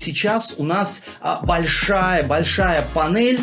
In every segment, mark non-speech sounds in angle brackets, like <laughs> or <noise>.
Сейчас у нас большая-большая панель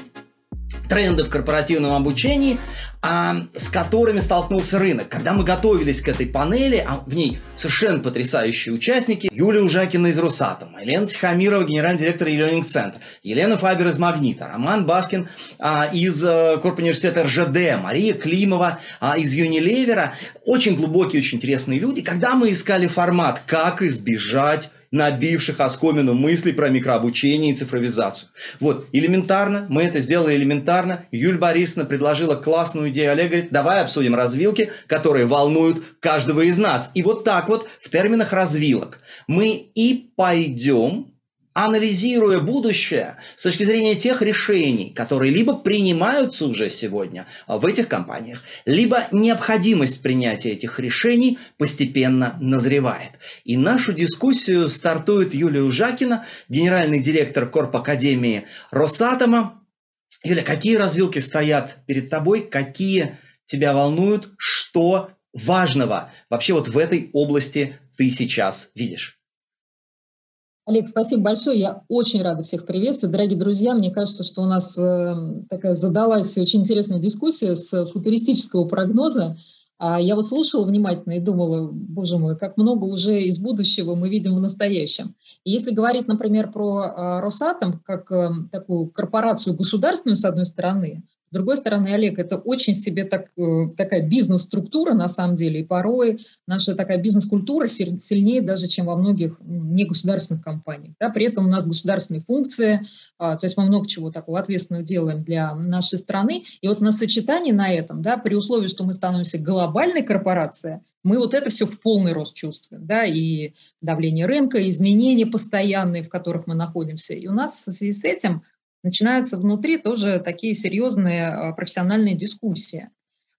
тренды в корпоративном обучении, а, с которыми столкнулся рынок. Когда мы готовились к этой панели, а в ней совершенно потрясающие участники, Юлия Ужакина из Росатома, Елена Тихомирова, генеральный директор eLearning Center, Елена Фабер из Магнита, Роман Баскин а, из а, Корпуниверситета РЖД, Мария Климова а, из Юнилевера. Очень глубокие, очень интересные люди. Когда мы искали формат, как избежать набивших оскомину мыслей про микрообучение и цифровизацию. Вот, элементарно, мы это сделали элементарно. Юль Борисовна предложила классную идею. Олег говорит, давай обсудим развилки, которые волнуют каждого из нас. И вот так вот, в терминах развилок, мы и пойдем анализируя будущее с точки зрения тех решений, которые либо принимаются уже сегодня в этих компаниях, либо необходимость принятия этих решений постепенно назревает. И нашу дискуссию стартует Юлия Ужакина, генеральный директор Корп Академии Росатома. Юля, какие развилки стоят перед тобой, какие тебя волнуют, что важного вообще вот в этой области ты сейчас видишь? Олег, спасибо большое. Я очень рада всех приветствовать. Дорогие друзья, мне кажется, что у нас э, такая задалась очень интересная дискуссия с футуристического прогноза. А я вот слушала внимательно и думала, боже мой, как много уже из будущего мы видим в настоящем. И если говорить, например, про э, Росатом, как э, такую корпорацию государственную, с одной стороны, с другой стороны, Олег, это очень себе так, э, такая бизнес-структура на самом деле, и порой наша такая бизнес-культура сильнее даже, чем во многих негосударственных компаниях. Да? При этом у нас государственные функции, а, то есть мы много чего такого ответственного делаем для нашей страны. И вот на сочетании на этом, да, при условии, что мы становимся глобальной корпорацией, мы вот это все в полный рост чувствуем, да, и давление рынка, изменения постоянные, в которых мы находимся. И у нас в связи с этим начинаются внутри тоже такие серьезные а, профессиональные дискуссии.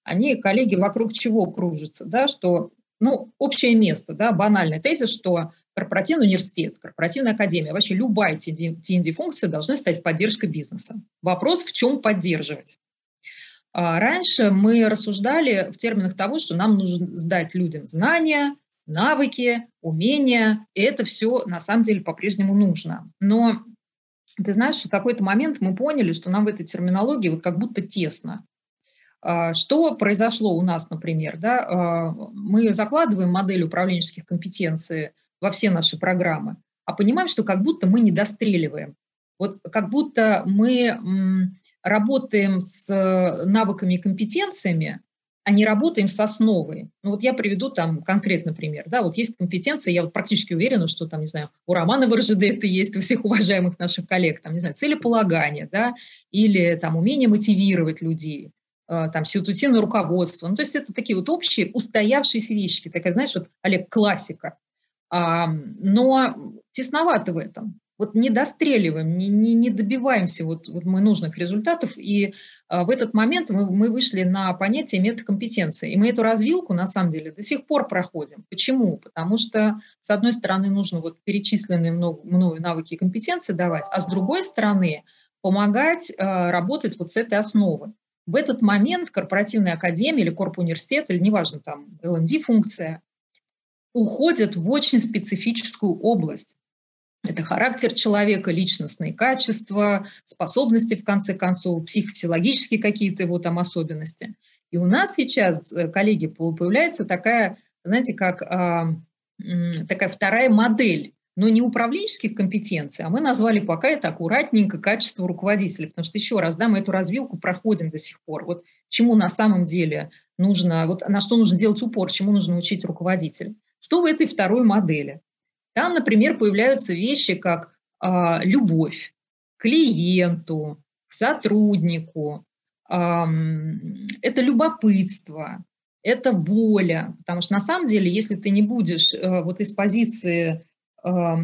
Они, коллеги, вокруг чего кружатся, да, что, ну, общее место, да, банальный тезис, что корпоративный университет, корпоративная академия, вообще любая TND-функция должны стать поддержкой бизнеса. Вопрос, в чем поддерживать. А, раньше мы рассуждали в терминах того, что нам нужно сдать людям знания, навыки, умения, и это все на самом деле по-прежнему нужно. Но ты знаешь, в какой-то момент мы поняли, что нам в этой терминологии вот как будто тесно. А, что произошло у нас, например? Да? А, мы закладываем модель управленческих компетенций во все наши программы, а понимаем, что как будто мы не достреливаем. Вот как будто мы работаем с навыками и компетенциями, а не работаем с основой. Ну вот я приведу там конкретный пример. Да, вот есть компетенция, я вот практически уверена, что там, не знаю, у Романа в РЖД это есть, у всех уважаемых наших коллег, там, не знаю, целеполагание, да, или там умение мотивировать людей, э, там, ситуативное руководство. Ну, то есть это такие вот общие устоявшиеся вещи, такая, знаешь, вот, Олег, классика. А, но тесновато в этом вот не достреливаем, не, не, не добиваемся вот, вот мы нужных результатов. И а, в этот момент мы, мы вышли на понятие метакомпетенции. И мы эту развилку, на самом деле, до сих пор проходим. Почему? Потому что, с одной стороны, нужно вот перечисленные много, мною навыки и компетенции давать, а с другой стороны, помогать а, работать вот с этой основы. В этот момент корпоративная академия или корп университет, или неважно, там, ЛНД-функция, уходят в очень специфическую область. Это характер человека, личностные качества, способности, в конце концов, психофизиологические какие-то его там особенности. И у нас сейчас, э, коллеги, появляется такая, знаете, как а, такая вторая модель, но не управленческих компетенций, а мы назвали пока это аккуратненько качество руководителя, потому что еще раз, да, мы эту развилку проходим до сих пор. Вот чему на самом деле нужно, вот на что нужно делать упор, чему нужно учить руководителя. Что в этой второй модели? Там, например, появляются вещи, как э, любовь к клиенту, к сотруднику, э, это любопытство, это воля. Потому что на самом деле, если ты не будешь э, вот из позиции э,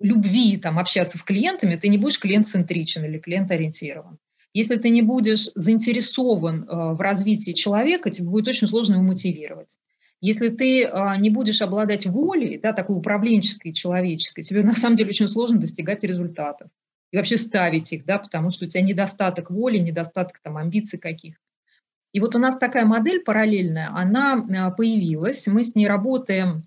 любви там, общаться с клиентами, ты не будешь клиент-центричен или клиент-ориентирован. Если ты не будешь заинтересован э, в развитии человека, тебе будет очень сложно его мотивировать. Если ты а, не будешь обладать волей, да, такой управленческой, человеческой, тебе на самом деле очень сложно достигать результатов и вообще ставить их, да, потому что у тебя недостаток воли, недостаток там амбиций каких И вот у нас такая модель параллельная, она а, появилась, мы с ней работаем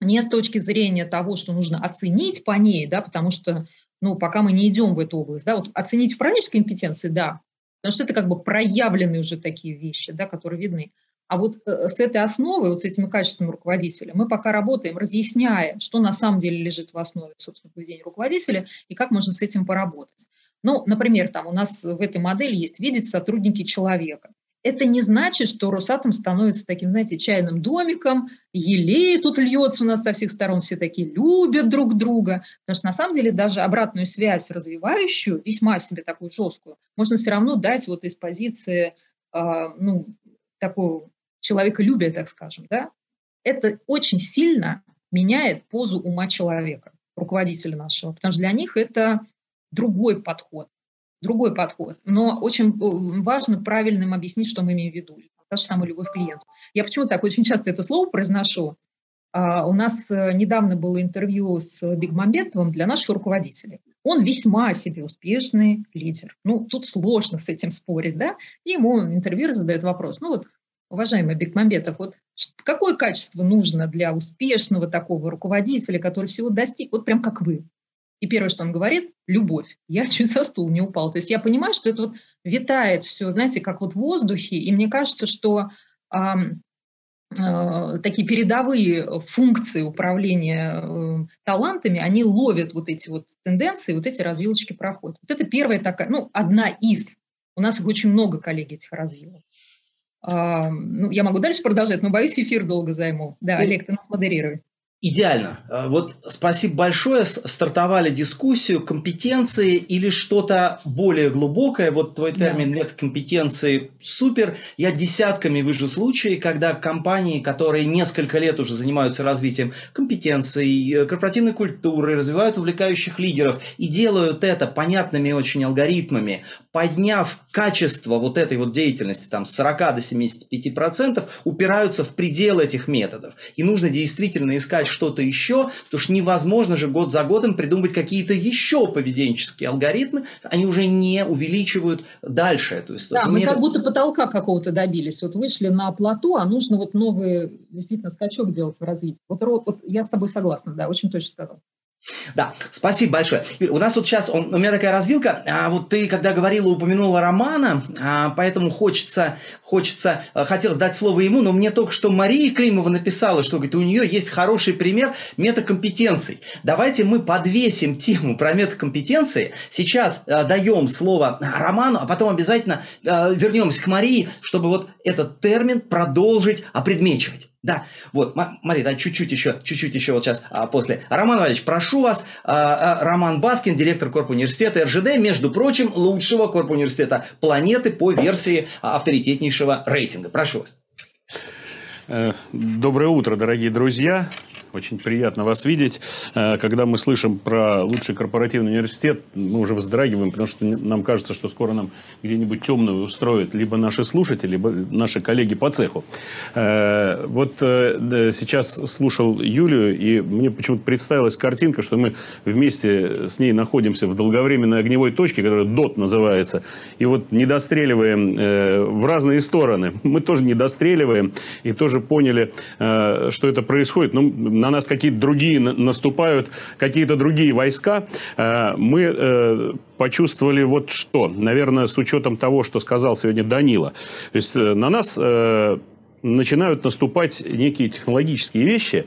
не с точки зрения того, что нужно оценить по ней, да, потому что, ну, пока мы не идем в эту область, да, вот оценить управленческие компетенции, да, потому что это как бы проявленные уже такие вещи, да, которые видны. А вот э, с этой основой, вот с этими качествами руководителя, мы пока работаем, разъясняя, что на самом деле лежит в основе, собственно, поведения руководителя и как можно с этим поработать. Ну, например, там у нас в этой модели есть видеть сотрудники человека. Это не значит, что Росатом становится таким, знаете, чайным домиком, елей тут льется у нас со всех сторон, все такие любят друг друга. Потому что на самом деле даже обратную связь развивающую, весьма себе такую жесткую, можно все равно дать вот из позиции, э, ну, такого человеколюбия, так скажем, да, это очень сильно меняет позу ума человека, руководителя нашего, потому что для них это другой подход, другой подход. Но очень э, важно правильно им объяснить, что мы имеем в виду. Та же самая любовь к клиенту. Я почему так очень часто это слово произношу. Uh, у нас uh, недавно было интервью с Бигмамбетовым для наших руководителей. Он весьма себе успешный лидер. Ну, тут сложно с этим спорить, да? И ему интервьюер задает вопрос. Ну вот уважаемый Бекмамбетов, вот какое качество нужно для успешного такого руководителя, который всего достиг, вот прям как вы? И первое, что он говорит, любовь. Я <laughs> чуть со стул не упал. То есть я понимаю, что это вот витает все, знаете, как вот в воздухе. И мне кажется, что э, э, такие передовые функции управления э, талантами, они ловят вот эти вот тенденции, вот эти развилочки проходят. Вот это первая такая, ну, одна из. У нас их очень много, коллеги, этих развилок. Ну, я могу дальше продолжать, но боюсь, эфир долго займу. Да, Олег, ты нас модерируй. Идеально. Э, вот спасибо большое. Стартовали дискуссию, компетенции или что-то более глубокое. Вот твой термин да. нет компетенции супер. Я десятками вижу случаи, когда компании, которые несколько лет уже занимаются развитием компетенций, э, корпоративной культуры, развивают увлекающих лидеров и делают это понятными очень алгоритмами, подняв качество вот этой вот деятельности там, с 40 до 75%, упираются в пределы этих методов. И нужно действительно искать что-то еще, потому что невозможно же год за годом придумывать какие-то еще поведенческие алгоритмы, они уже не увеличивают дальше эту историю. Да, мы как будто потолка какого-то добились. Вот вышли на плато, а нужно вот новый действительно скачок делать в развитии. Вот, вот я с тобой согласна, да, очень точно сказал. Да, спасибо большое. Юрий, у нас вот сейчас, он, у меня такая развилка, а вот ты, когда говорила, упомянула Романа, а, поэтому хочется, хочется, а, хотелось дать слово ему, но мне только что Мария Климова написала, что говорит, у нее есть хороший пример метакомпетенций. Давайте мы подвесим тему про метакомпетенции, сейчас а, даем слово Роману, а потом обязательно а, вернемся к Марии, чтобы вот этот термин продолжить опредмечивать. Да, вот, Мария, да, чуть-чуть еще, чуть-чуть еще вот сейчас а, после. Роман Валерьевич, прошу вас, а, а, Роман Баскин, директор Корпуниверситета университета РЖД, между прочим, лучшего Корпуниверситета университета планеты по версии авторитетнейшего рейтинга. Прошу вас. Э, доброе утро, дорогие друзья. Очень приятно вас видеть. Э, когда мы слышим про лучший корпоративный университет, мы уже вздрагиваем, потому что нам кажется, что скоро нам где-нибудь темную устроят либо наши слушатели, либо наши коллеги по цеху. Э, вот э, сейчас слушал Юлию, и мне почему-то представилась картинка, что мы вместе с ней находимся в долговременной огневой точке, которая ДОТ называется, и вот не достреливаем в разные стороны. <laughs> Мы тоже не достреливаем, и тоже поняли, что это происходит. Ну, на нас какие-то другие наступают, какие-то другие войска, э, мы э, почувствовали вот что. Наверное, с учетом того, что сказал сегодня Данила. То есть э, на нас начинают наступать некие технологические вещи,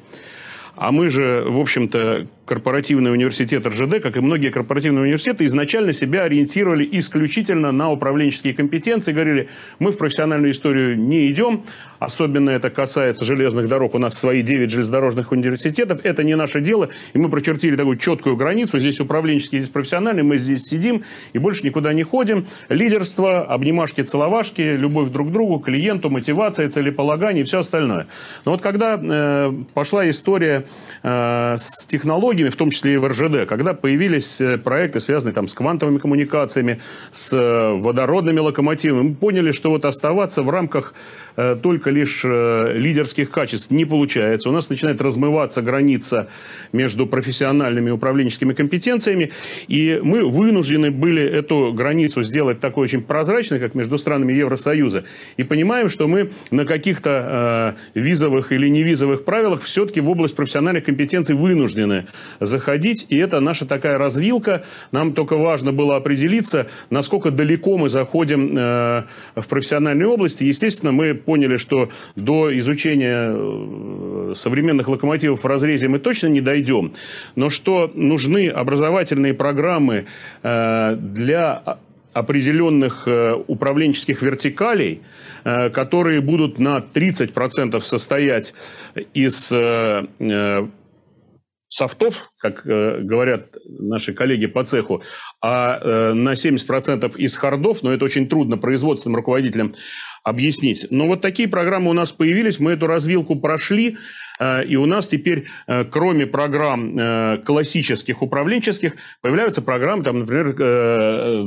а мы же, в общем-то, корпоративный университет РЖД, как и многие корпоративные университеты, изначально себя ориентировали исключительно на управленческие компетенции. Говорили, мы в профессиональную историю не идем, особенно это касается железных дорог. У нас свои 9 железнодорожных университетов. Это не наше дело. И мы прочертили такую четкую границу. Здесь управленческие, здесь профессиональные. Мы здесь сидим и больше никуда не ходим. Лидерство, обнимашки, целовашки, любовь друг к другу, клиенту, мотивация, целеполагание и все остальное. Но вот когда э, пошла история э, с технологиями, в том числе и в РЖД, когда появились э, проекты, связанные там, с квантовыми коммуникациями, с э, водородными локомотивами, мы поняли, что вот оставаться в рамках только лишь лидерских качеств не получается. У нас начинает размываться граница между профессиональными и управленческими компетенциями, и мы вынуждены были эту границу сделать такой очень прозрачной, как между странами Евросоюза, и понимаем, что мы на каких-то визовых или невизовых правилах все-таки в область профессионального профессиональных компетенций вынуждены заходить, и это наша такая развилка. Нам только важно было определиться, насколько далеко мы заходим э, в профессиональной области. Естественно, мы поняли, что до изучения э, современных локомотивов в разрезе мы точно не дойдем, но что нужны образовательные программы для определенных управленческих вертикалей, которые будут на 30% состоять из софтов, как э, говорят наши коллеги по цеху, а э, на 70% из хардов, но это очень трудно производственным руководителям объяснить. Но вот такие программы у нас появились, мы эту развилку прошли, э, и у нас теперь, э, кроме программ э, классических управленческих, появляются программы, там, например, э,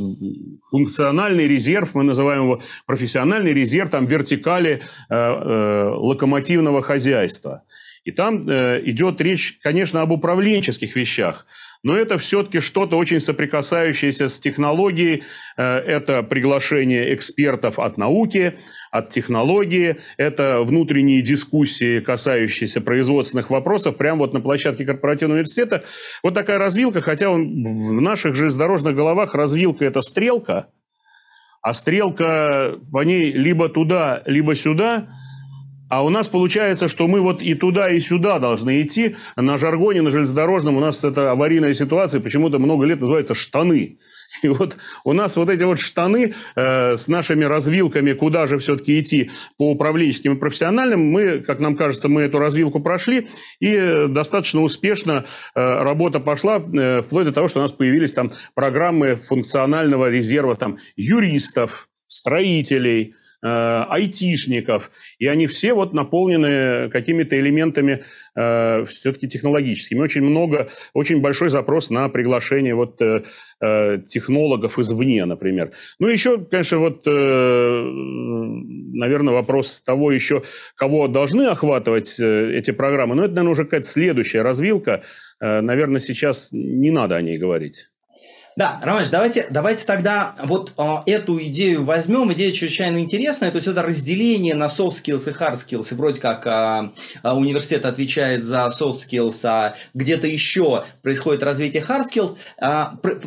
функциональный резерв, мы называем его профессиональный резерв, там, вертикали э, э, локомотивного хозяйства. И там э, идет речь, конечно, об управленческих вещах, но это все-таки что-то очень соприкасающееся с технологией. Э, это приглашение экспертов от науки, от технологии, это внутренние дискуссии, касающиеся производственных вопросов, прямо вот на площадке корпоративного университета. Вот такая развилка, хотя он, в наших железнодорожных головах развилка – это стрелка, а стрелка по ней либо туда, либо сюда – а у нас получается, что мы вот и туда, и сюда должны идти. На жаргоне, на железнодорожном у нас это аварийная ситуация, почему-то много лет называется штаны. <laughs> И вот у нас вот эти вот штаны э, с нашими развилками, куда же все-таки идти по управленческим и профессиональным, мы, как нам кажется, мы эту развилку прошли, и достаточно успешно э, работа пошла, э, вплоть до того, что у нас появились там программы функционального резерва там, юристов, строителей, айтишников, и они все вот наполнены какими-то элементами э, все-таки технологическими. Очень много, очень большой запрос на приглашение вот э, э, технологов извне, например. Ну, еще, конечно, вот, э, наверное, вопрос того еще, кого должны охватывать э, эти программы, но это, наверное, уже какая-то следующая развилка. Э, наверное, сейчас не надо о ней говорить. Да, Ромаш, давайте, давайте тогда вот э, эту идею возьмем. Идея чрезвычайно интересная. То есть это разделение на soft skills и hard skills. И вроде как э, университет отвечает за soft skills, а где-то еще происходит развитие hard skills. Э, пр-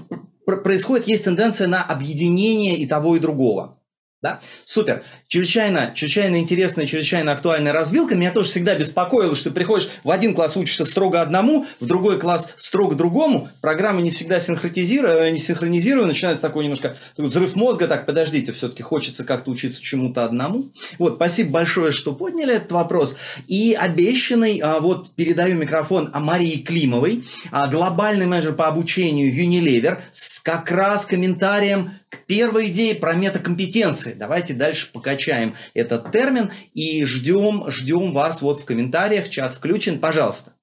пр- происходит, есть тенденция на объединение и того, и другого. Да? Супер. Чрезвычайно, чрезвычайно интересная, чрезвычайно актуальная развилка. Меня тоже всегда беспокоило, что ты приходишь в один класс учишься строго одному, в другой класс строго другому. Программы не всегда синхронизированы, не синхронизированы. Начинается такой немножко такой взрыв мозга. Так, подождите, все-таки хочется как-то учиться чему-то одному. Вот, спасибо большое, что подняли этот вопрос. И обещанный, а, вот, передаю микрофон Марии Климовой, а, глобальный менеджер по обучению Unilever, с как раз комментарием к первой идее про метакомпетенции. Давайте дальше покачаем этот термин и ждем, ждем вас вот в комментариях. Чат включен, пожалуйста.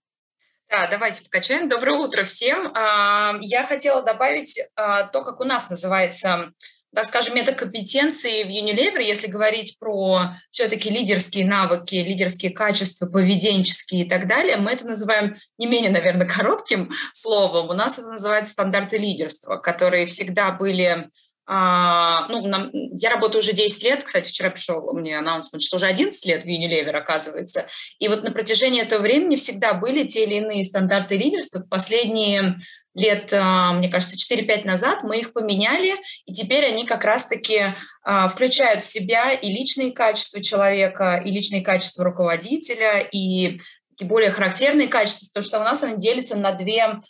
Да, давайте покачаем. Доброе утро всем. А, я хотела добавить а, то, как у нас называется так скажем, метакомпетенции в Unilever, если говорить про все-таки лидерские навыки, лидерские качества, поведенческие и так далее, мы это называем не менее, наверное, <laughs> коротким словом. У нас это называется стандарты лидерства, которые всегда были ну, нам, я работаю уже 10 лет, кстати, вчера пришел мне анонсмент, что уже 11 лет в Unilever, оказывается. И вот на протяжении этого времени всегда были те или иные стандарты лидерства. Последние лет, а, мне кажется, 4-5 назад мы их поменяли, и теперь они как раз-таки а, включают в себя и личные качества человека, и личные качества руководителя, и более характерные качества, потому что у нас они делятся на две а,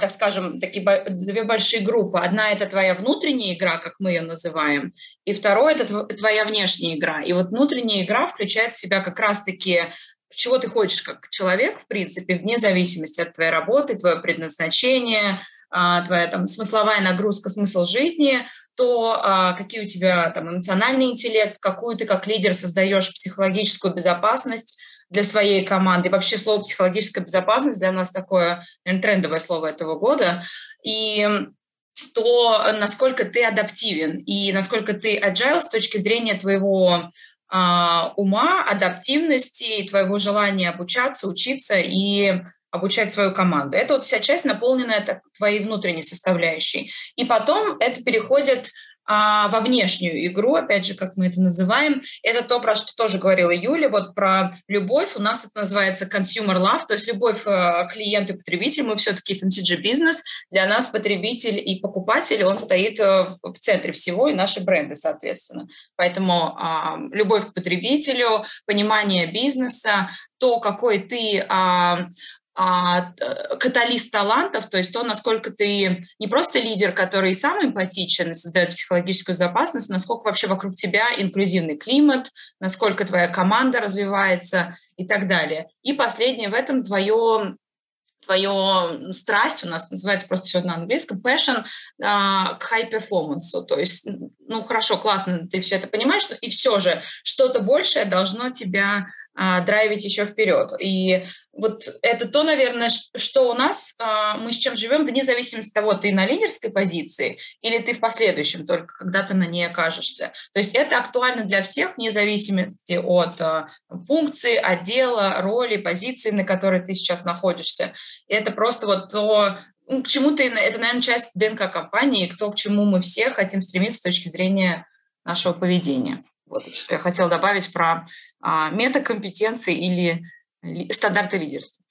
так скажем, такие две большие группы. Одна это твоя внутренняя игра, как мы ее называем, и второе это твоя внешняя игра. И вот внутренняя игра включает в себя как раз-таки чего ты хочешь как человек, в принципе, вне зависимости от твоей работы, твое предназначение, а, твоя там смысловая нагрузка, смысл жизни, то а, какие у тебя там эмоциональный интеллект, какую ты как лидер создаешь психологическую безопасность, для своей команды. Вообще слово психологическая безопасность для нас такое наверное, трендовое слово этого года. И то, насколько ты адаптивен и насколько ты agile с точки зрения твоего а, ума, адаптивности, твоего желания обучаться, учиться и обучать свою команду. Это вот вся часть, наполненная так, твоей внутренней составляющей. И потом это переходит во внешнюю игру, опять же, как мы это называем. Это то, про что тоже говорила Юля, вот про любовь. У нас это называется consumer love, то есть любовь э, клиент и потребитель. Мы все-таки FMCG-бизнес. Для нас потребитель и покупатель, он стоит э, в центре всего, и наши бренды, соответственно. Поэтому а, любовь к потребителю, понимание бизнеса, то, какой ты а, а, каталист талантов, то есть то, насколько ты не просто лидер, который сам эмпатичен, создает психологическую безопасность, насколько вообще вокруг тебя инклюзивный климат, насколько твоя команда развивается и так далее. И последнее в этом твое твое страсть, у нас называется просто все на английском, passion uh, к high performance. То есть, ну хорошо, классно, ты все это понимаешь, и все же что-то большее должно тебя а, драйвить еще вперед. И вот это то, наверное, что у нас, а, мы с чем живем, вне зависимости от того, ты на лидерской позиции или ты в последующем, только когда ты на ней окажешься. То есть это актуально для всех, вне зависимости от а, функции, отдела, роли, позиции, на которой ты сейчас находишься. И это просто вот то, ну, к чему ты, это, наверное, часть ДНК компании, то, к чему мы все хотим стремиться с точки зрения нашего поведения. Вот что я хотела добавить про метакомпетенции или стандарты лидерства.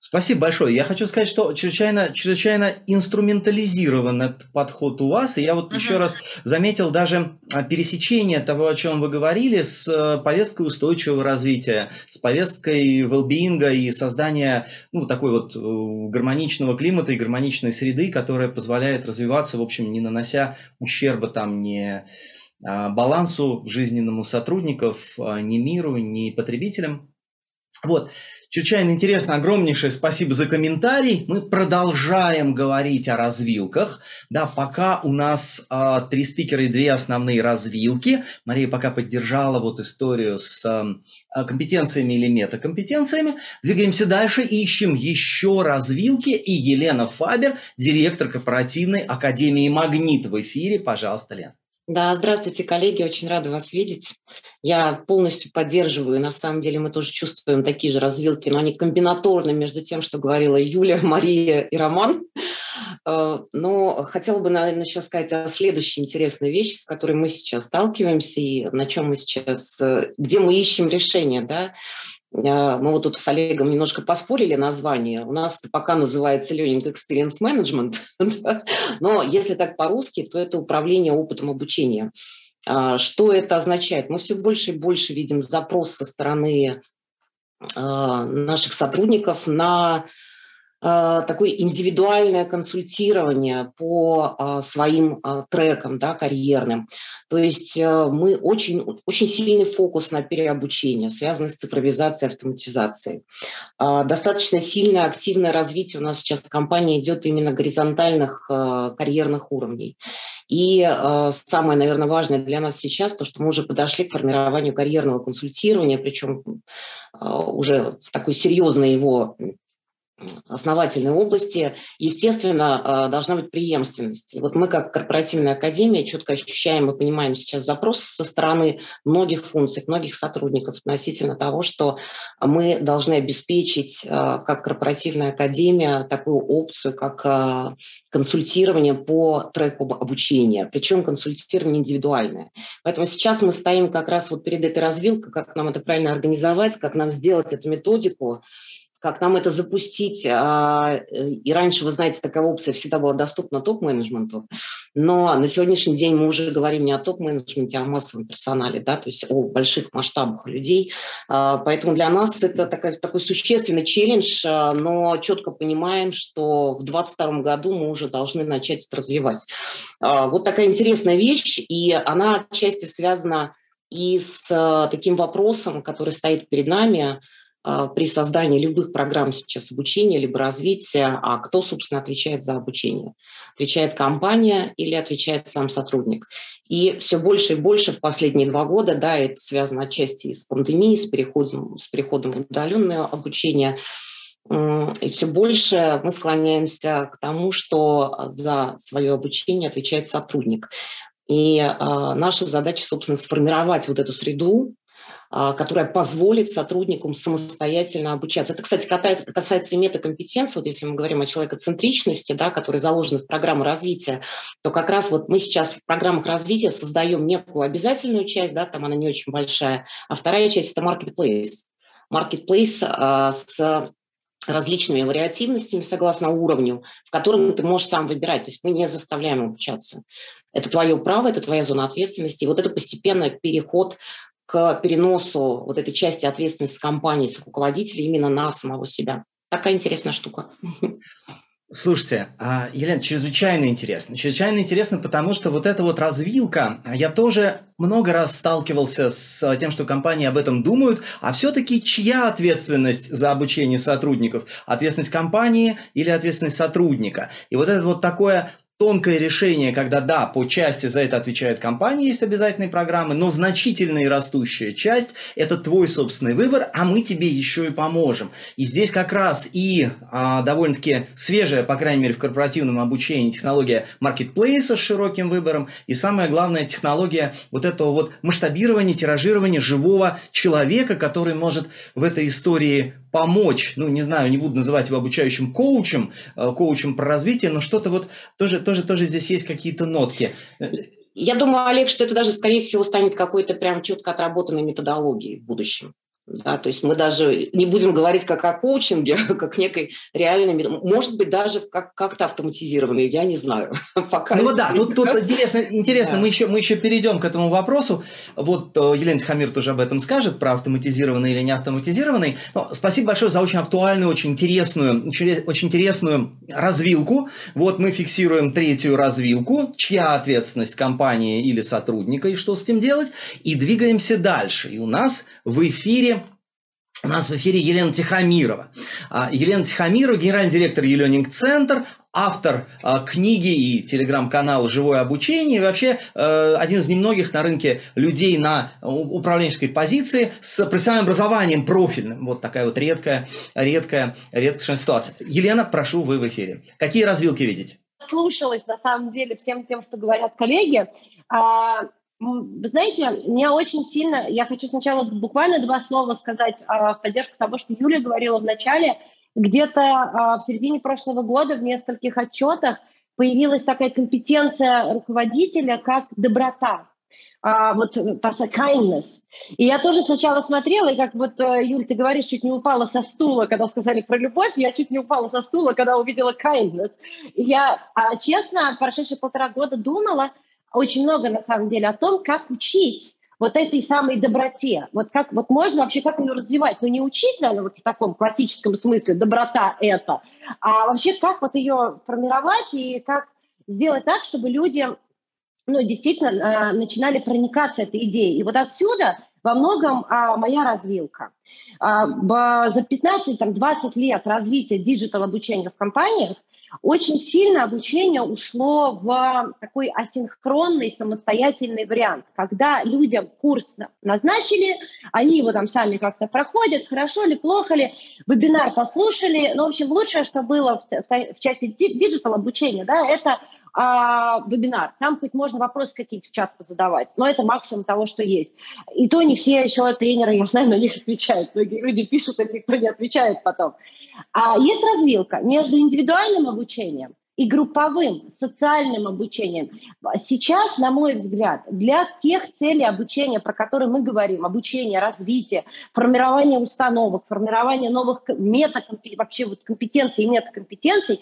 Спасибо большое. Я хочу сказать, что чрезвычайно, чрезвычайно инструментализирован этот подход у вас. И я вот uh-huh. еще раз заметил даже а, пересечение того, о чем вы говорили, с э, повесткой устойчивого развития, с повесткой велбинга и создания ну, такой вот э, гармоничного климата и гармоничной среды, которая позволяет развиваться, в общем, не нанося ущерба там не а, балансу жизненному сотрудников, а, ни миру, ни потребителям. Вот, чрезвычайно интересно, огромнейшее спасибо за комментарий. Мы продолжаем говорить о развилках. Да, пока у нас э, три спикера и две основные развилки. Мария пока поддержала вот историю с э, компетенциями или метакомпетенциями. Двигаемся дальше, ищем еще развилки. И Елена Фабер, директор корпоративной академии «Магнит» в эфире. Пожалуйста, Лена. Да, здравствуйте, коллеги, очень рада вас видеть. Я полностью поддерживаю, на самом деле мы тоже чувствуем такие же развилки, но они комбинаторны между тем, что говорила Юля, <laughs> Мария и Роман. Э, но хотела бы, наверное, сейчас сказать о следующей интересной вещи, с которой мы сейчас сталкиваемся и на чем мы сейчас, э, где мы ищем решение, да. А, мы вот тут с Олегом немножко поспорили название. У нас пока называется Learning Experience Management, <laughs> но если так по-русски, то это управление опытом обучения. А, что это означает? Мы все больше и больше видим запрос со стороны а, наших сотрудников на такое индивидуальное консультирование по а, своим а, трекам да, карьерным. То есть э, мы очень, очень сильный фокус на переобучение, связанный с цифровизацией, автоматизацией. А, достаточно сильное активное развитие у нас сейчас в компании идет именно горизонтальных э, карьерных уровней. И самое, наверное, важное для нас сейчас, то, что мы уже подошли к формированию карьерного консультирования, причем уже в такой серьезной его основательной области, естественно, а, должна быть преемственность. И вот мы, как корпоративная академия, четко ощущаем и понимаем сейчас запрос со стороны многих функций, многих сотрудников относительно того, что мы должны обеспечить, а, как корпоративная академия, такую опцию, как а, консультирование по треку обучения, причем консультирование индивидуальное. Поэтому сейчас мы стоим как раз вот перед этой развилкой, как нам это правильно организовать, как нам сделать эту методику, как нам это запустить. А, э, и раньше, вы знаете, такая опция всегда была доступна топ-менеджменту, но на сегодняшний день мы уже говорим не о топ-менеджменте, а о массовом персонале, да, то есть о больших масштабах людей. А, поэтому для нас это такой, такой существенный челлендж, а, но четко понимаем, что в 2022 году мы уже должны начать это развивать. Вот такая интересная вещь, и она отчасти связана и с таким вопросом, который стоит перед нами – при создании любых программ сейчас обучения либо развития, а кто, собственно, отвечает за обучение? Отвечает компания или отвечает сам сотрудник? И все больше и больше в последние два года, да, это связано отчасти с пандемией, с переходом, с переходом в удаленное обучение, и все больше мы склоняемся к тому, что за свое обучение отвечает сотрудник. И э, наша задача, собственно, сформировать вот эту среду, а, которая позволит сотрудникам самостоятельно обучаться. Это, кстати, касается, касается метакомпетенции. Вот если мы говорим о человекоцентричности, да, которая заложена в программу развития, то как раз вот мы сейчас в программах развития создаем некую обязательную часть, да, там она не очень большая, а вторая часть – это marketplace. Marketplace а, с различными вариативностями согласно уровню, в котором ты можешь сам выбирать. То есть мы не заставляем обучаться. Это твое право, это твоя зона ответственности. И вот это постепенный переход к переносу вот этой части ответственности компании, с руководителя именно на самого себя. Такая интересная штука. Слушайте, а, Елена, чрезвычайно интересно. Чрезвычайно интересно, потому что вот эта вот развилка, я тоже много раз сталкивался с тем, что компании об этом думают, а все-таки чья ответственность за обучение сотрудников? Ответственность компании или ответственность сотрудника? И вот это вот такое тонкое решение, когда да, по части за это отвечает компания, есть обязательные программы, но значительная и растущая часть – это твой собственный выбор, а мы тебе еще и поможем. И здесь как раз и а, довольно-таки свежая, по крайней мере, в корпоративном обучении технология маркетплейса с широким выбором, и самое главное, технология вот этого вот масштабирования, тиражирования живого человека, который может в этой истории помочь, ну, не знаю, не буду называть его обучающим коучем, э, коучем про развитие, но что-то вот тоже, тоже, тоже здесь есть какие-то нотки. Я думаю, Олег, что это даже, скорее всего, станет какой-то прям четко отработанной методологией в будущем. Да, то есть мы даже не будем говорить как о коучинге, <laughs> как некой реальной, может быть, даже как, как-то автоматизированной, я не знаю. <laughs> Пока ну вот да, тут, тут интересно, интересно да. мы, еще, мы еще перейдем к этому вопросу. Вот э, Елена Тихомир тоже об этом скажет, про автоматизированный или не автоматизированный. Но спасибо большое за очень актуальную, очень интересную, очень интересную развилку. Вот мы фиксируем третью развилку, чья ответственность компании или сотрудника, и что с этим делать, и двигаемся дальше. И у нас в эфире у нас в эфире Елена Тихомирова. А, Елена Тихомирова, генеральный директор Еленинг Центр, автор а, книги и телеграм-канала «Живое обучение», и вообще э, один из немногих на рынке людей на управленческой позиции с профессиональным образованием профильным. Вот такая вот редкая, редкая, редкая ситуация. Елена, прошу, вы в эфире. Какие развилки видите? Слушалась, на самом деле, всем тем, что говорят коллеги. А, знаете, меня очень сильно, я хочу сначала буквально два слова сказать а, в поддержку того, что Юля говорила в начале. Где-то а, в середине прошлого года в нескольких отчетах появилась такая компетенция руководителя, как доброта. Uh, вот та kindness. И я тоже сначала смотрела, и как вот, э, Юль, ты говоришь, чуть не упала со стула, когда сказали про любовь, я чуть не упала со стула, когда увидела kindness. И я, а, честно, прошедшие полтора года думала, очень много, на самом деле, о том, как учить вот этой самой доброте. Вот как вот можно вообще как ее развивать? Ну, не учить, наверное, вот в таком классическом смысле, доброта это, а вообще как вот ее формировать и как сделать так, чтобы люди ну, действительно э, начинали проникаться этой идеей. И вот отсюда во многом э, моя развилка. Э, за 15-20 лет развития digital-обучения в компаниях очень сильно обучение ушло в такой асинхронный самостоятельный вариант, когда людям курс назначили, они его там сами как-то проходят, хорошо ли, плохо ли, вебинар послушали. Ну, в общем, лучшее, что было в, в, в части digital обучения, да, это а, вебинар. Там хоть можно вопросы какие-то в чат позадавать, но это максимум того, что есть. И то не все еще тренеры, я знаю, на них отвечают. Многие люди пишут, а никто не отвечает потом. А есть развилка между индивидуальным обучением и групповым социальным обучением. Сейчас, на мой взгляд, для тех целей обучения, про которые мы говорим, обучение, развитие, формирование установок, формирование новых метакомпетенций, вообще вот компетенций и метакомпетенций,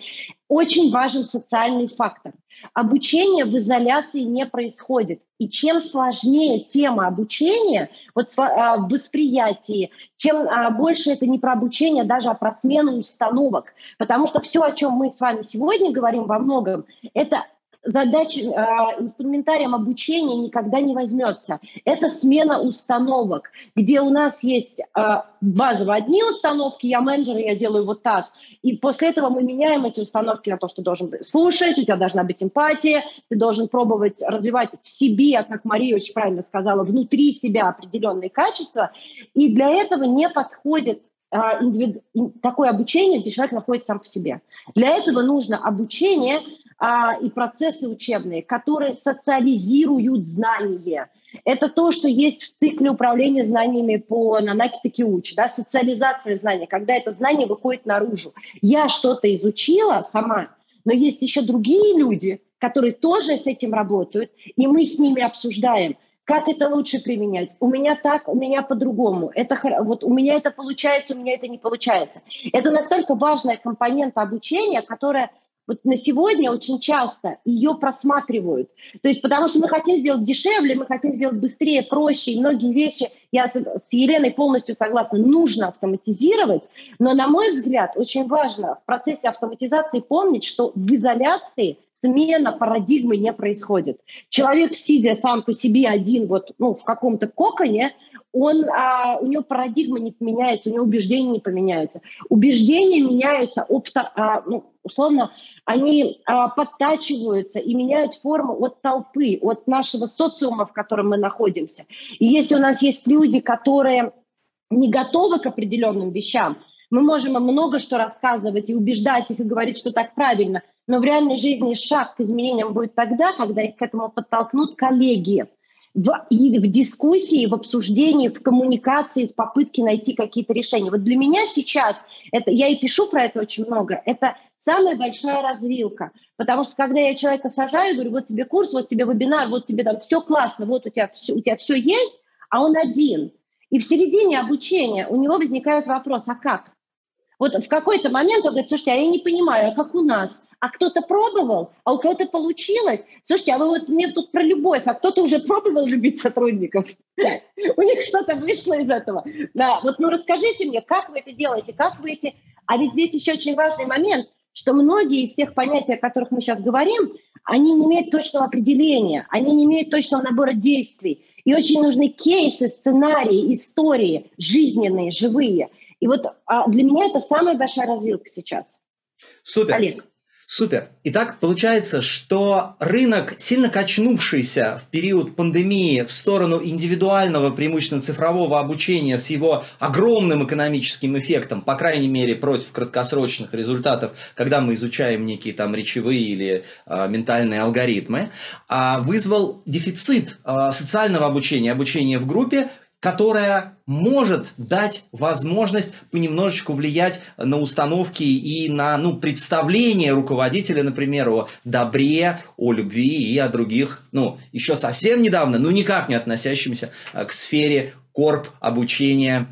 очень важен социальный фактор. Обучение в изоляции не происходит. И чем сложнее тема обучения вот, а, в восприятии, чем а, больше это не про обучение, даже а про смену установок. Потому что все, о чем мы с вами сегодня говорим во многом, это задача, э, инструментарием обучения никогда не возьмется. Это смена установок, где у нас есть э, базово одни установки, я менеджер, я делаю вот так, и после этого мы меняем эти установки на то, что должен слушать, у тебя должна быть эмпатия, ты должен пробовать развивать в себе, как Мария очень правильно сказала, внутри себя определенные качества, и для этого не подходит э, индивиду... такое обучение, где человек находится сам по себе. Для этого нужно обучение, а, и процессы учебные, которые социализируют знания. Это то, что есть в цикле управления знаниями по Нанаки Такиучи, да, социализация знаний, когда это знание выходит наружу. Я что-то изучила сама, но есть еще другие люди, которые тоже с этим работают, и мы с ними обсуждаем, как это лучше применять. У меня так, у меня по-другому. Это вот у меня это получается, у меня это не получается. Это настолько важная компонента обучения, которая вот на сегодня очень часто ее просматривают. То есть потому что мы хотим сделать дешевле, мы хотим сделать быстрее, проще, и многие вещи, я с, с Еленой полностью согласна, нужно автоматизировать, но, на мой взгляд, очень важно в процессе автоматизации помнить, что в изоляции смена парадигмы не происходит. Человек, сидя сам по себе один вот, ну, в каком-то коконе, он, а, у него парадигма не поменяется, у него убеждения не поменяются. Убеждения меняются, опта, а, ну, условно, они а, подтачиваются и меняют форму от толпы, от нашего социума, в котором мы находимся. И если у нас есть люди, которые не готовы к определенным вещам, мы можем много что рассказывать и убеждать их и говорить, что так правильно, но в реальной жизни шаг к изменениям будет тогда, когда их к этому подтолкнут коллеги в, и в дискуссии, в обсуждении, в коммуникации, в попытке найти какие-то решения. Вот для меня сейчас, это, я и пишу про это очень много, это самая большая развилка. Потому что когда я человека сажаю, говорю, вот тебе курс, вот тебе вебинар, вот тебе там все классно, вот у тебя все, у тебя все есть, а он один. И в середине обучения у него возникает вопрос, а как? Вот в какой-то момент он говорит, слушайте, а я не понимаю, а как у нас? А кто-то пробовал, а у кого-то получилось. Слушайте, а вы вот мне тут про любовь, а кто-то уже пробовал любить сотрудников? <laughs> У них что-то вышло из этого. Да, вот ну расскажите мне, как вы это делаете, как вы эти... А ведь здесь еще очень важный момент, что многие из тех понятий, о которых мы сейчас говорим, они не имеют точного определения, они не имеют точного набора действий. И очень нужны кейсы, сценарии, истории, жизненные, живые. И вот а для меня это самая большая развилка сейчас. Супер. Олег. Супер. Итак, получается, что рынок, сильно качнувшийся в период пандемии в сторону индивидуального, преимущественно цифрового обучения с его огромным экономическим эффектом, по крайней мере, против краткосрочных результатов, когда мы изучаем некие там речевые или э, ментальные алгоритмы, э, вызвал дефицит э, социального обучения, обучения в группе, которая может дать возможность понемножечку влиять на установки и на ну, представление руководителя, например, о добре, о любви и о других, ну, еще совсем недавно, ну, никак не относящимся а, к сфере корп обучения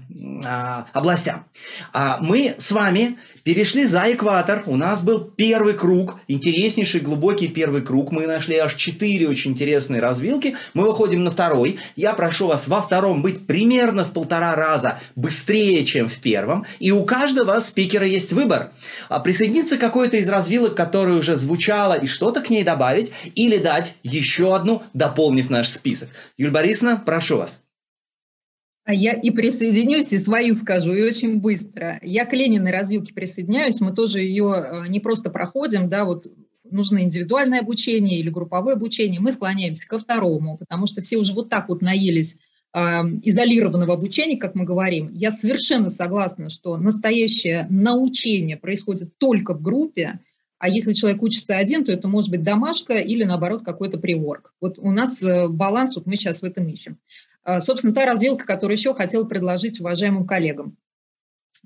а, областям. А мы с вами Перешли за экватор, у нас был первый круг, интереснейший глубокий первый круг, мы нашли аж четыре очень интересные развилки, мы выходим на второй, я прошу вас во втором быть примерно в полтора раза быстрее, чем в первом, и у каждого спикера есть выбор. А присоединиться к какой-то из развилок, которая уже звучала, и что-то к ней добавить, или дать еще одну, дополнив наш список. Юль Борисовна, прошу вас. А я и присоединюсь, и свою скажу, и очень быстро. Я к Лениной развилке присоединяюсь, мы тоже ее э, не просто проходим, да, вот нужно индивидуальное обучение или групповое обучение, мы склоняемся ко второму, потому что все уже вот так вот наелись э, изолированного обучения, как мы говорим. Я совершенно согласна, что настоящее научение происходит только в группе, а если человек учится один, то это может быть домашка или, наоборот, какой-то приворк. Вот у нас э, баланс, вот мы сейчас в этом ищем. А, собственно, та развилка, которую еще хотел предложить уважаемым коллегам.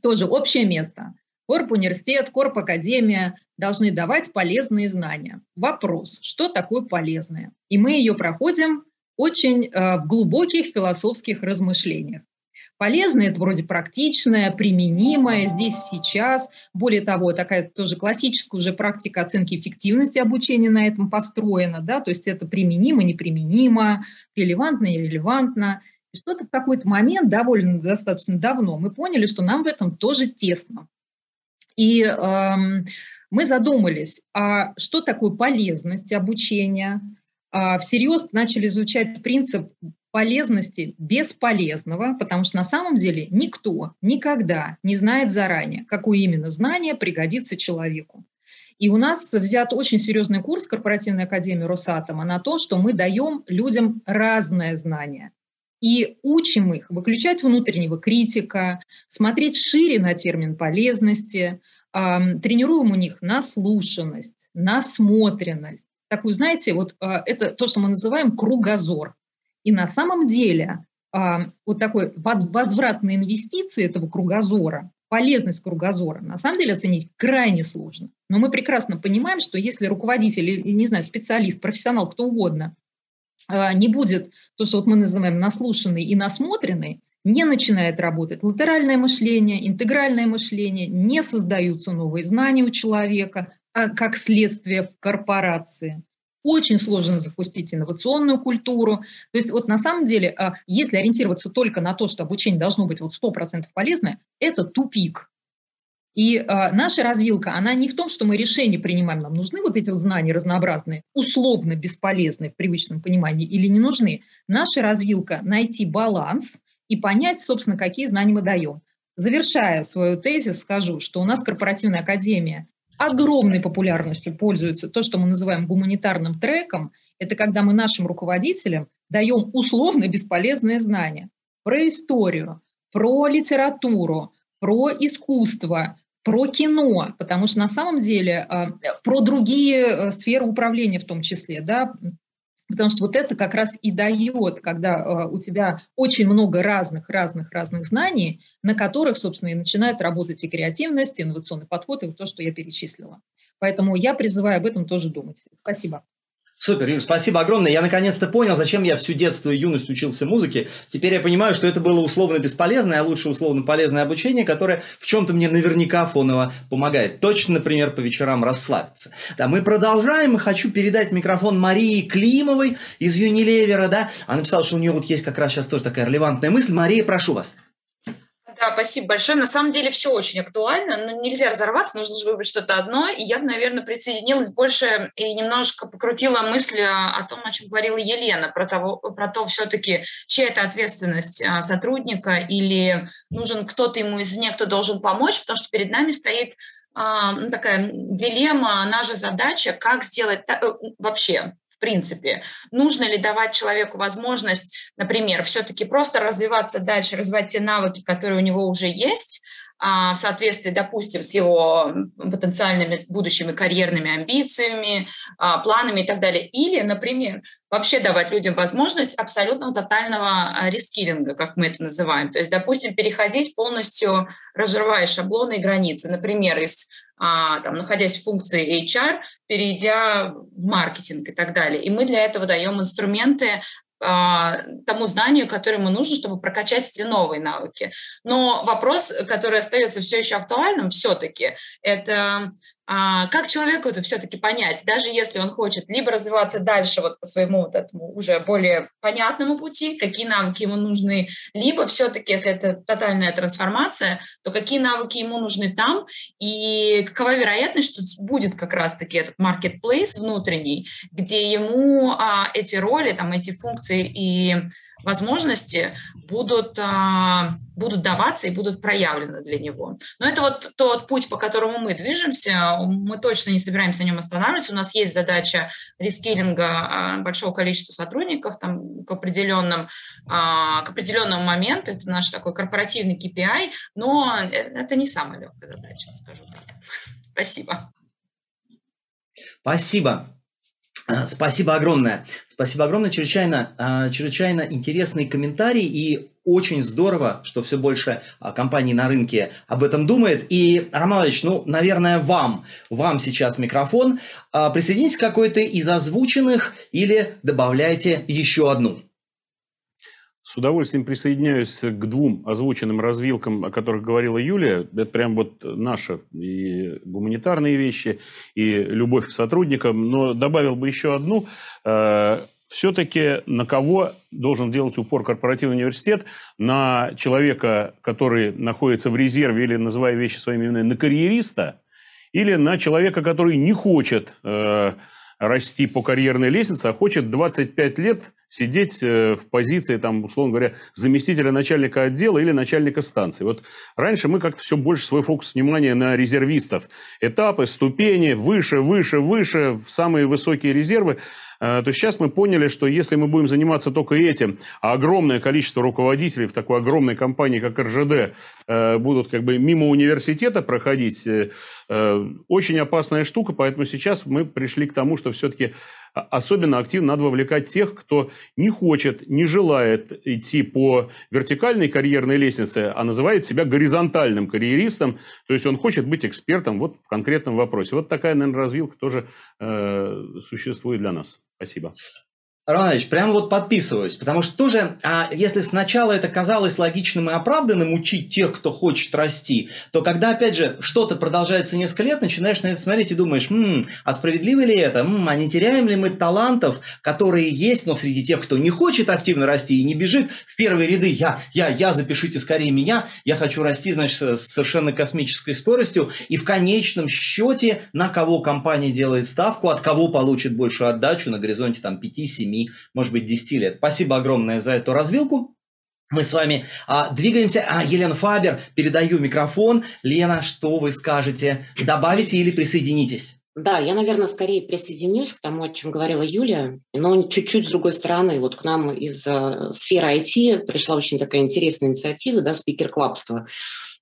Тоже общее место. Корп университет, Корп академия должны давать полезные знания. Вопрос, что такое полезное? И мы ее проходим очень э, в глубоких философских размышлениях. Полезное – это вроде практичное, применимое здесь, сейчас. Более того, такая тоже классическая уже практика оценки эффективности обучения на этом построена. Да? То есть это применимо, неприменимо, релевантно, нерелевантно. И что-то в какой-то момент, довольно достаточно давно, мы поняли, что нам в этом тоже тесно. И эм, мы задумались, а что такое полезность обучения? А всерьез начали изучать принцип полезности бесполезного, потому что на самом деле никто никогда не знает заранее, какое именно знание пригодится человеку. И у нас взят очень серьезный курс Корпоративной академии Росатома на то, что мы даем людям разное знание. И учим их выключать внутреннего критика, смотреть шире на термин полезности, тренируем у них наслушанность, насмотренность. Такую, знаете, вот а, это то, что мы называем кругозор. И на самом деле а, вот такой возвратной инвестиции этого кругозора, полезность кругозора, на самом деле оценить крайне сложно. Но мы прекрасно понимаем, что если руководитель, не знаю, специалист, профессионал, кто угодно, а, не будет то, что вот мы называем наслушанный и насмотренный, не начинает работать латеральное мышление, интегральное мышление, не создаются новые знания у человека, как следствие в корпорации. Очень сложно запустить инновационную культуру. То есть вот на самом деле, а, если ориентироваться только на то, что обучение должно быть вот 100% полезное, это тупик. И э, наша развилка, она не в том, что мы решения принимаем, нам нужны вот эти вот знания разнообразные, условно бесполезные в привычном понимании или не нужны. Наша развилка – найти баланс и понять, собственно, какие знания мы даем. Завершая свою тезис, скажу, что у нас корпоративная академия огромной популярностью пользуется то, что мы называем гуманитарным треком. Это когда мы нашим руководителям даем условно бесполезные знания про историю, про литературу, про искусство, про кино, потому что на самом деле а, про другие э, сферы управления в том числе, да, Потому что вот это как раз и дает, когда э, у тебя очень много разных, разных, разных знаний, на которых, собственно, и начинает работать и креативность, и инновационный подход, и вот то, что я перечислила. Поэтому я призываю об этом тоже думать. Спасибо. Супер, Юр, спасибо огромное. Я наконец-то понял, зачем я всю детство и юность учился музыке. Теперь я понимаю, что это было условно бесполезное, а лучше условно полезное обучение, которое в чем-то мне наверняка фоново помогает. Точно, например, по вечерам расслабиться. Да, мы продолжаем, и хочу передать микрофон Марии Климовой из Юнилевера, да. Она написала, что у нее вот есть как раз сейчас тоже такая релевантная мысль. Мария, прошу вас. Да, спасибо большое. На самом деле все очень актуально, но нельзя разорваться, нужно же выбрать что-то одно. И я наверное, присоединилась больше и немножко покрутила мысли о том, о чем говорила Елена, про, того, про то все-таки, чья это ответственность а, сотрудника или нужен кто-то ему извне, кто должен помочь, потому что перед нами стоит а, ну, такая дилемма, наша задача, как сделать э, вообще в принципе. Нужно ли давать человеку возможность, например, все-таки просто развиваться дальше, развивать те навыки, которые у него уже есть, в соответствии, допустим, с его потенциальными будущими карьерными амбициями, а, планами и так далее. Или, например, вообще давать людям возможность абсолютно тотального а, рискилинга, как мы это называем. То есть, допустим, переходить полностью, разрывая шаблоны и границы. Например, из а, там, находясь в функции HR, перейдя в маркетинг и так далее. И мы для этого даем инструменты а, тому знанию, которое ему нужно, чтобы прокачать эти новые навыки. Но вопрос, который остается все еще актуальным, все-таки, это а, как человеку это все-таки понять, даже если он хочет либо развиваться дальше вот по своему вот этому уже более понятному пути, какие навыки ему нужны, либо все-таки, если это тотальная трансформация, то какие навыки ему нужны там, и какова вероятность, что будет как раз-таки этот marketplace внутренний, где ему а, эти роли, там, эти функции и возможности будут, а, будут даваться и будут проявлены для него. Но это вот тот путь, по которому мы движемся. Мы точно не собираемся на нем останавливаться. У нас есть задача рескилинга а, большого количества сотрудников там, к, определенным, а, к определенному моменту. Это наш такой корпоративный KPI, но это не самая легкая задача, скажу так. Спасибо. Спасибо. Спасибо огромное. Спасибо огромное. Чрезвычайно, а, чрезвычайно интересный комментарий и очень здорово, что все больше а, компаний на рынке об этом думает. И, Роман Ильич, ну, наверное, вам, вам сейчас микрофон. А, присоединитесь к какой-то из озвученных или добавляйте еще одну. С удовольствием присоединяюсь к двум озвученным развилкам, о которых говорила Юлия. Это прям вот наши и гуманитарные вещи, и любовь к сотрудникам. Но добавил бы еще одну. Э, Все-таки на кого должен делать упор корпоративный университет? На человека, который находится в резерве или, называя вещи своими именами, на карьериста? Или на человека, который не хочет э, расти по карьерной лестнице, а хочет 25 лет сидеть э, в позиции, там, условно говоря, заместителя начальника отдела или начальника станции. Вот раньше мы как-то все больше свой фокус внимания на резервистов. Этапы, ступени, выше, выше, выше, в самые высокие резервы. Э, то сейчас мы поняли, что если мы будем заниматься только этим, а огромное количество руководителей в такой огромной компании, как РЖД, э, будут как бы мимо университета проходить, очень опасная штука, поэтому сейчас мы пришли к тому, что все-таки особенно активно надо вовлекать тех, кто не хочет, не желает идти по вертикальной карьерной лестнице, а называет себя горизонтальным карьеристом. То есть он хочет быть экспертом вот в конкретном вопросе. Вот такая, наверное, развилка тоже э, существует для нас. Спасибо. Роман прям вот подписываюсь, потому что тоже, а если сначала это казалось логичным и оправданным учить тех, кто хочет расти, то когда, опять же, что-то продолжается несколько лет, начинаешь на это смотреть и думаешь, м-м, а справедливо ли это? М-м, а не теряем ли мы талантов, которые есть, но среди тех, кто не хочет активно расти и не бежит в первые ряды, я, я, я, запишите скорее меня, я хочу расти, значит, с совершенно космической скоростью, и в конечном счете на кого компания делает ставку, от кого получит большую отдачу на горизонте там 5-7 может быть, 10 лет. Спасибо огромное за эту развилку. Мы с вами а, двигаемся. А, Елена Фабер, передаю микрофон. Лена, что вы скажете? Добавите или присоединитесь? Да, я, наверное, скорее присоединюсь к тому, о чем говорила Юлия, но чуть-чуть с другой стороны. Вот к нам из э, сферы IT пришла очень такая интересная инициатива, да, спикер-клабства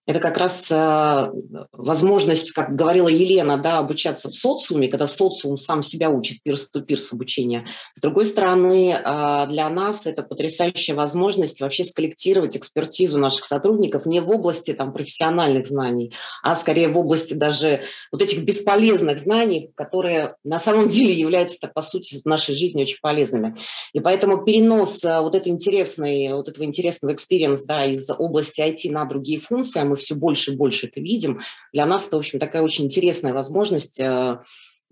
это как раз э, возможность, как говорила Елена, да, обучаться в социуме, когда социум сам себя учит, пирс-ту-пирс обучение. С другой стороны, э, для нас это потрясающая возможность вообще сколлектировать экспертизу наших сотрудников не в области там, профессиональных знаний, а скорее в области даже вот этих бесполезных знаний, которые на самом деле являются, по сути, в нашей жизни очень полезными. И поэтому перенос э, вот, этой интересной, вот этого интересного experience а да, из области IT на другие функции, мы все больше и больше это видим. Для нас это, в общем, такая очень интересная возможность э,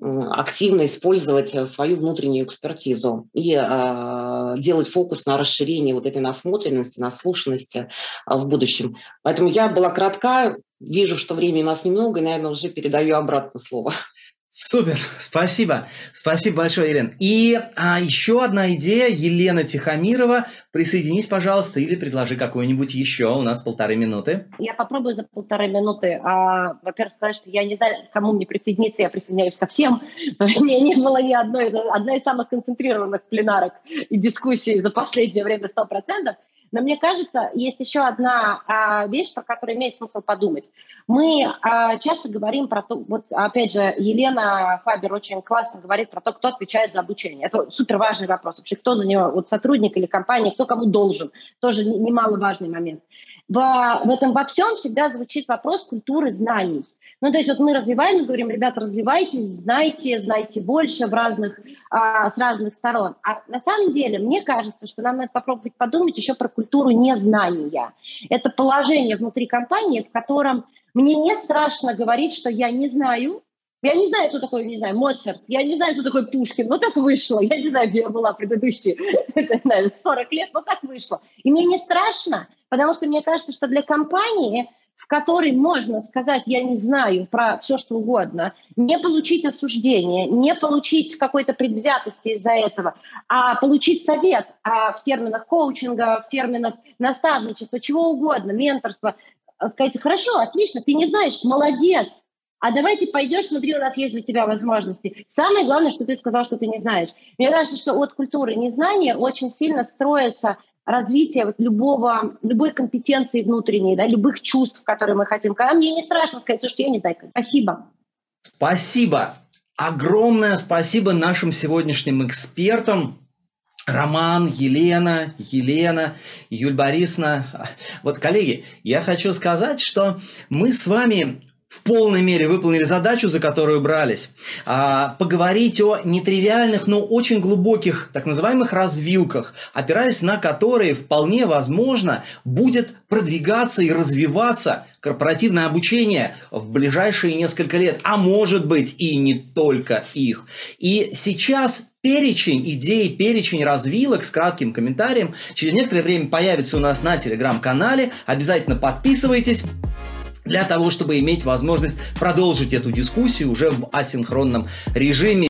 активно использовать э, свою внутреннюю экспертизу и э, делать фокус на расширении вот этой насмотренности, наслушанности в будущем. Поэтому я была кратка, вижу, что времени у нас немного, и, наверное, уже передаю обратно слово. Супер, спасибо. Спасибо большое, Елена. И а, еще одна идея, Елена Тихомирова. Присоединись, пожалуйста, или предложи какую-нибудь еще. У нас полторы минуты. Я попробую за полторы минуты. А, во-первых, сказать, что я не знаю, кому мне присоединиться, я присоединяюсь ко всем. <laughs> Мне не было ни одной, одна из самых концентрированных пленарок и дискуссий за последнее время 100%. Но мне кажется, есть еще одна а, вещь, про которую имеет смысл подумать. Мы а, часто говорим про то, вот опять же, Елена Фабер очень классно говорит про то, кто отвечает за обучение. Это супер важный вопрос. Вообще, кто за него, вот сотрудник или компания, кто кому должен. Тоже немаловажный момент. В, в этом во всем всегда звучит вопрос культуры знаний. Ну, то есть вот мы развиваем, говорим, ребята, развивайтесь, знайте, знайте больше в разных, а, с разных сторон. А на самом деле, мне кажется, что нам надо попробовать подумать еще про культуру незнания. Это положение внутри компании, в котором мне не страшно говорить, что я не знаю, я не знаю, кто такой, не знаю, Моцарт, я не знаю, кто такой Пушкин, но так вышло. Я не знаю, где я была предыдущие, <laughs> не 40 лет, но так вышло. И мне не страшно, потому что мне кажется, что для компании в которой можно сказать, я не знаю про все, что угодно, не получить осуждение, не получить какой-то предвзятости из-за этого, а получить совет а в терминах коучинга, в терминах наставничества, чего угодно, менторства, сказать, хорошо, отлично, ты не знаешь, молодец, а давай ты пойдешь, смотри, у нас есть для тебя возможности. Самое главное, что ты сказал, что ты не знаешь. Мне кажется, что от культуры незнания очень сильно строится развития вот любого, любой компетенции внутренней, да, любых чувств, которые мы хотим. Когда мне не страшно сказать, что я не знаю. Спасибо. Спасибо. Огромное спасибо нашим сегодняшним экспертам. Роман, Елена, Елена, Юль Борисовна. Вот, коллеги, я хочу сказать, что мы с вами в полной мере выполнили задачу, за которую брались. А, поговорить о нетривиальных, но очень глубоких так называемых развилках, опираясь на которые вполне возможно будет продвигаться и развиваться корпоративное обучение в ближайшие несколько лет, а может быть и не только их. И сейчас перечень идей, перечень развилок с кратким комментарием через некоторое время появится у нас на телеграм-канале. Обязательно подписывайтесь для того, чтобы иметь возможность продолжить эту дискуссию уже в асинхронном режиме.